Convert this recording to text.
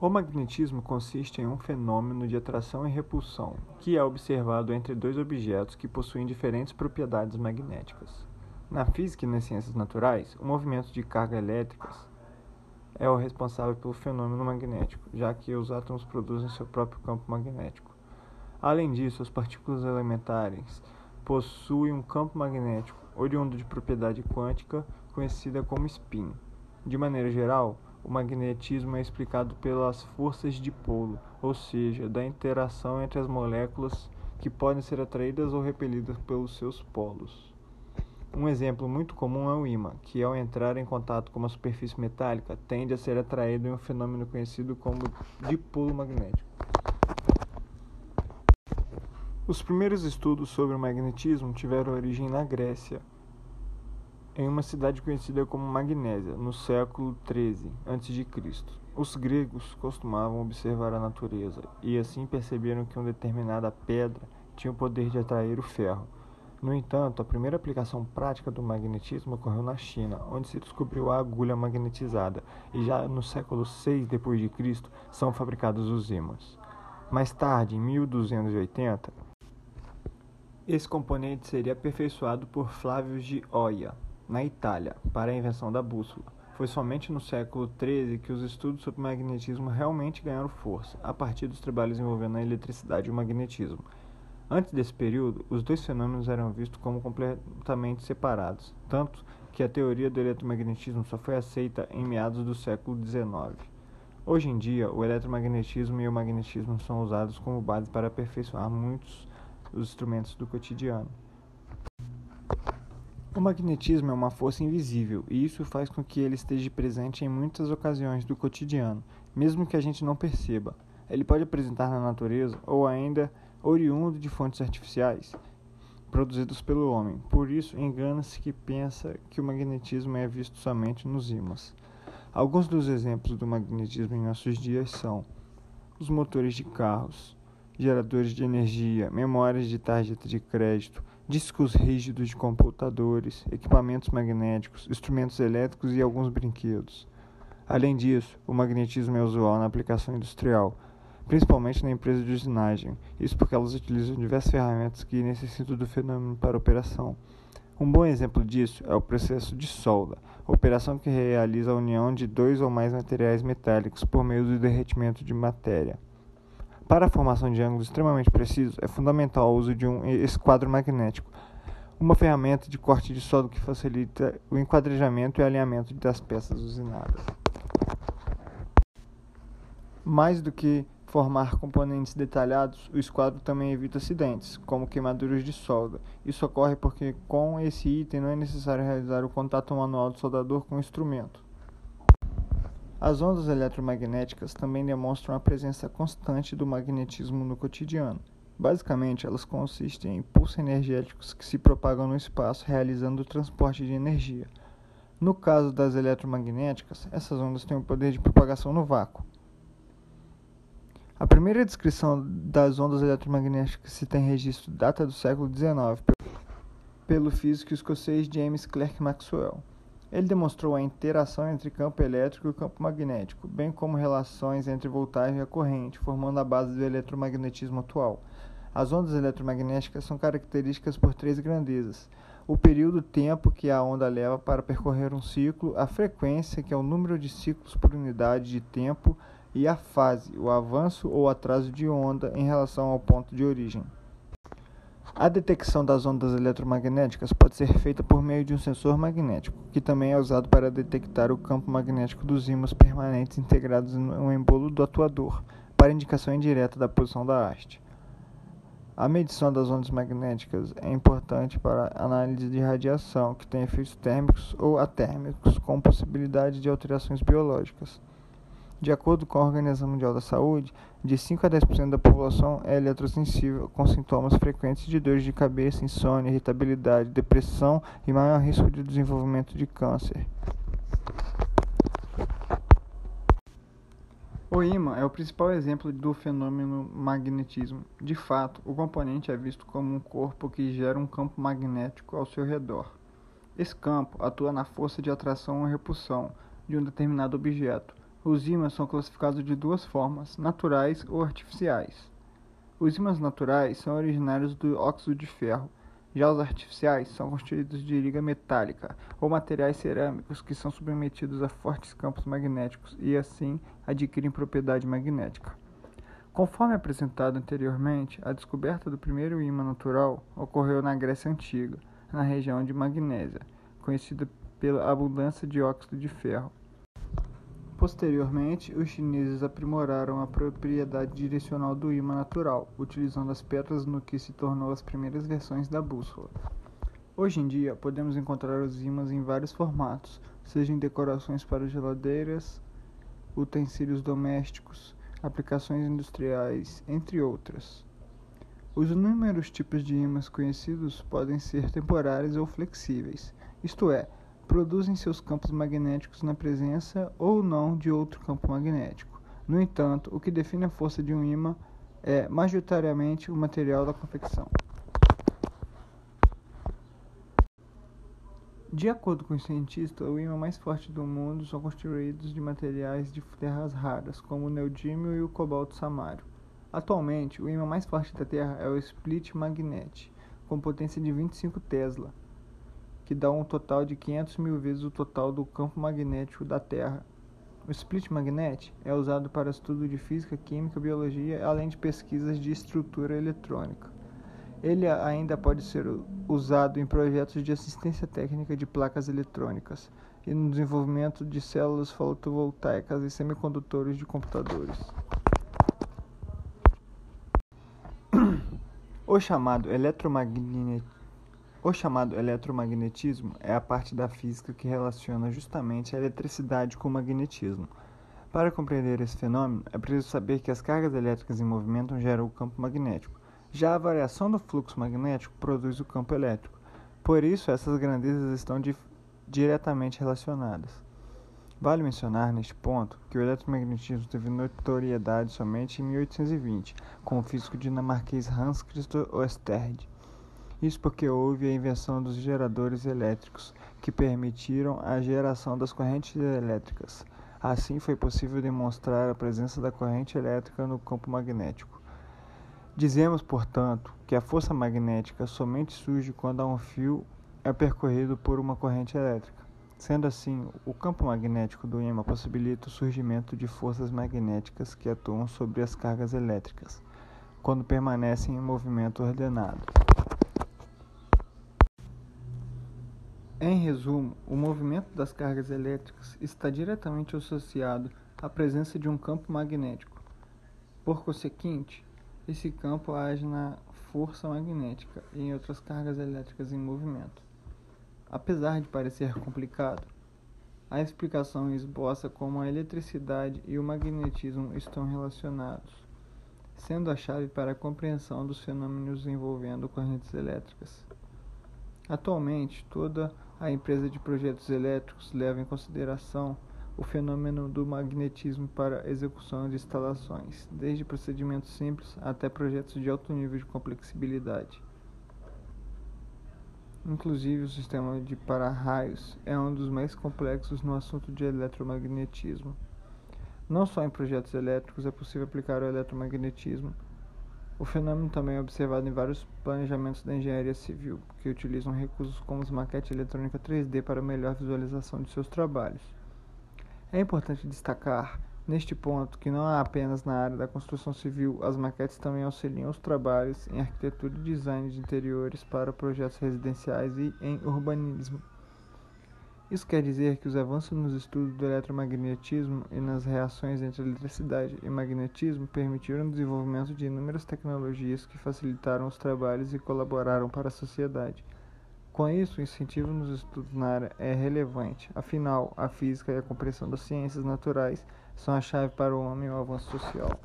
O magnetismo consiste em um fenômeno de atração e repulsão que é observado entre dois objetos que possuem diferentes propriedades magnéticas. Na física e nas ciências naturais, o movimento de cargas elétricas é o responsável pelo fenômeno magnético, já que os átomos produzem seu próprio campo magnético. Além disso, as partículas elementares possuem um campo magnético oriundo de propriedade quântica conhecida como spin. De maneira geral, o magnetismo é explicado pelas forças dipolo, ou seja, da interação entre as moléculas que podem ser atraídas ou repelidas pelos seus polos. Um exemplo muito comum é o ímã, que ao entrar em contato com uma superfície metálica tende a ser atraído em um fenômeno conhecido como dipolo magnético. Os primeiros estudos sobre o magnetismo tiveram origem na Grécia, em uma cidade conhecida como Magnésia, no século XIII a.C. Os gregos costumavam observar a natureza e assim perceberam que uma determinada pedra tinha o poder de atrair o ferro. No entanto, a primeira aplicação prática do magnetismo ocorreu na China, onde se descobriu a agulha magnetizada, e já no século VI d.C. são fabricados os ímãs. Mais tarde, em 1280, esse componente seria aperfeiçoado por Flávio de Oia, na Itália, para a invenção da bússola. Foi somente no século XIII que os estudos sobre magnetismo realmente ganharam força, a partir dos trabalhos envolvendo a eletricidade e o magnetismo. Antes desse período, os dois fenômenos eram vistos como completamente separados, tanto que a teoria do eletromagnetismo só foi aceita em meados do século XIX. Hoje em dia, o eletromagnetismo e o magnetismo são usados como base para aperfeiçoar muitos os instrumentos do cotidiano. O magnetismo é uma força invisível e isso faz com que ele esteja presente em muitas ocasiões do cotidiano, mesmo que a gente não perceba. Ele pode apresentar na natureza ou ainda oriundo de fontes artificiais produzidas pelo homem. Por isso, engana-se que pensa que o magnetismo é visto somente nos ímãs. Alguns dos exemplos do magnetismo em nossos dias são os motores de carros, geradores de energia, memórias de tarjeta de crédito, discos rígidos de computadores, equipamentos magnéticos, instrumentos elétricos e alguns brinquedos. Além disso, o magnetismo é usual na aplicação industrial, principalmente na empresa de usinagem, isso porque elas utilizam diversas ferramentas que necessitam do fenômeno para operação. Um bom exemplo disso é o processo de solda, operação que realiza a união de dois ou mais materiais metálicos por meio do derretimento de matéria. Para a formação de ângulos extremamente precisos, é fundamental o uso de um esquadro magnético, uma ferramenta de corte de solda que facilita o enquadrejamento e alinhamento das peças usinadas. Mais do que formar componentes detalhados, o esquadro também evita acidentes, como queimaduras de solda. Isso ocorre porque com esse item não é necessário realizar o contato manual do soldador com o instrumento. As ondas eletromagnéticas também demonstram a presença constante do magnetismo no cotidiano. Basicamente, elas consistem em pulsos energéticos que se propagam no espaço, realizando o transporte de energia. No caso das eletromagnéticas, essas ondas têm o poder de propagação no vácuo. A primeira descrição das ondas eletromagnéticas se tem registro data do século XIX pelo físico escocês James Clerk Maxwell. Ele demonstrou a interação entre campo elétrico e campo magnético, bem como relações entre voltagem e corrente, formando a base do eletromagnetismo atual. As ondas eletromagnéticas são características por três grandezas: o período tempo que a onda leva para percorrer um ciclo, a frequência, que é o número de ciclos por unidade de tempo, e a fase, o avanço ou atraso de onda em relação ao ponto de origem. A detecção das ondas eletromagnéticas pode ser feita por meio de um sensor magnético, que também é usado para detectar o campo magnético dos ímãs permanentes integrados no embolo do atuador, para indicação indireta da posição da haste. A medição das ondas magnéticas é importante para análise de radiação, que tem efeitos térmicos ou atérmicos, com possibilidade de alterações biológicas. De acordo com a Organização Mundial da Saúde, de 5 a 10% da população é eletrossensível, com sintomas frequentes de dores de cabeça, insônia, irritabilidade, depressão e maior risco de desenvolvimento de câncer. O ímã é o principal exemplo do fenômeno magnetismo. De fato, o componente é visto como um corpo que gera um campo magnético ao seu redor. Esse campo atua na força de atração ou repulsão de um determinado objeto Os ímãs são classificados de duas formas, naturais ou artificiais. Os ímãs naturais são originários do óxido de ferro, já os artificiais são constituídos de liga metálica ou materiais cerâmicos que são submetidos a fortes campos magnéticos e assim adquirem propriedade magnética. Conforme apresentado anteriormente, a descoberta do primeiro ímã natural ocorreu na Grécia Antiga, na região de Magnésia, conhecida pela abundância de óxido de ferro. Posteriormente, os chineses aprimoraram a propriedade direcional do ímã natural, utilizando as pedras no que se tornou as primeiras versões da bússola. Hoje em dia, podemos encontrar os ímãs em vários formatos, seja em decorações para geladeiras, utensílios domésticos, aplicações industriais, entre outras. Os inúmeros tipos de ímãs conhecidos podem ser temporários ou flexíveis, isto é, produzem seus campos magnéticos na presença ou não de outro campo magnético. No entanto, o que define a força de um ímã é majoritariamente o material da confecção. De acordo com os cientistas, o ímã mais forte do mundo são construídos de materiais de terras raras, como o neodímio e o cobalto samário. Atualmente, o ímã mais forte da Terra é o split magnet, com potência de 25 Tesla que dá um total de 500 mil vezes o total do campo magnético da Terra. O split magnet é usado para estudo de física, química, biologia, além de pesquisas de estrutura eletrônica. Ele ainda pode ser usado em projetos de assistência técnica de placas eletrônicas e no desenvolvimento de células fotovoltaicas e semicondutores de computadores. O chamado eletromagnetismo o chamado eletromagnetismo é a parte da física que relaciona justamente a eletricidade com o magnetismo. Para compreender esse fenômeno, é preciso saber que as cargas elétricas em movimento geram o campo magnético. Já a variação do fluxo magnético produz o campo elétrico. Por isso, essas grandezas estão di diretamente relacionadas. Vale mencionar neste ponto que o eletromagnetismo teve notoriedade somente em 1820, com o físico dinamarquês Hans Christian Ørsted. Isso porque houve a invenção dos geradores elétricos, que permitiram a geração das correntes elétricas. Assim foi possível demonstrar a presença da corrente elétrica no campo magnético. Dizemos, portanto, que a força magnética somente surge quando um fio é percorrido por uma corrente elétrica. Sendo assim, o campo magnético do ímã possibilita o surgimento de forças magnéticas que atuam sobre as cargas elétricas, quando permanecem em movimento ordenado. Em resumo, o movimento das cargas elétricas está diretamente associado à presença de um campo magnético. Por conseguinte, esse campo age na força magnética e em outras cargas elétricas em movimento. Apesar de parecer complicado, a explicação esboça como a eletricidade e o magnetismo estão relacionados, sendo a chave para a compreensão dos fenômenos envolvendo correntes elétricas. Atualmente, toda a empresa de projetos elétricos leva em consideração o fenômeno do magnetismo para execução de instalações, desde procedimentos simples até projetos de alto nível de complexibilidade. Inclusive, o sistema de para-raios é um dos mais complexos no assunto de eletromagnetismo. Não só em projetos elétricos é possível aplicar o eletromagnetismo, o fenômeno também é observado em vários planejamentos da engenharia civil, que utilizam recursos como as maquete eletrônica 3D para melhor visualização de seus trabalhos. É importante destacar, neste ponto, que não há apenas na área da construção civil, as maquetes também auxiliam os trabalhos em arquitetura e design de interiores para projetos residenciais e em urbanismo. Isso quer dizer que os avanços nos estudos do eletromagnetismo e nas reações entre eletricidade e magnetismo permitiram o desenvolvimento de inúmeras tecnologias que facilitaram os trabalhos e colaboraram para a sociedade. Com isso, o incentivo nos estudos na área é relevante, afinal, a física e a compreensão das ciências naturais são a chave para o homem e o avanço social.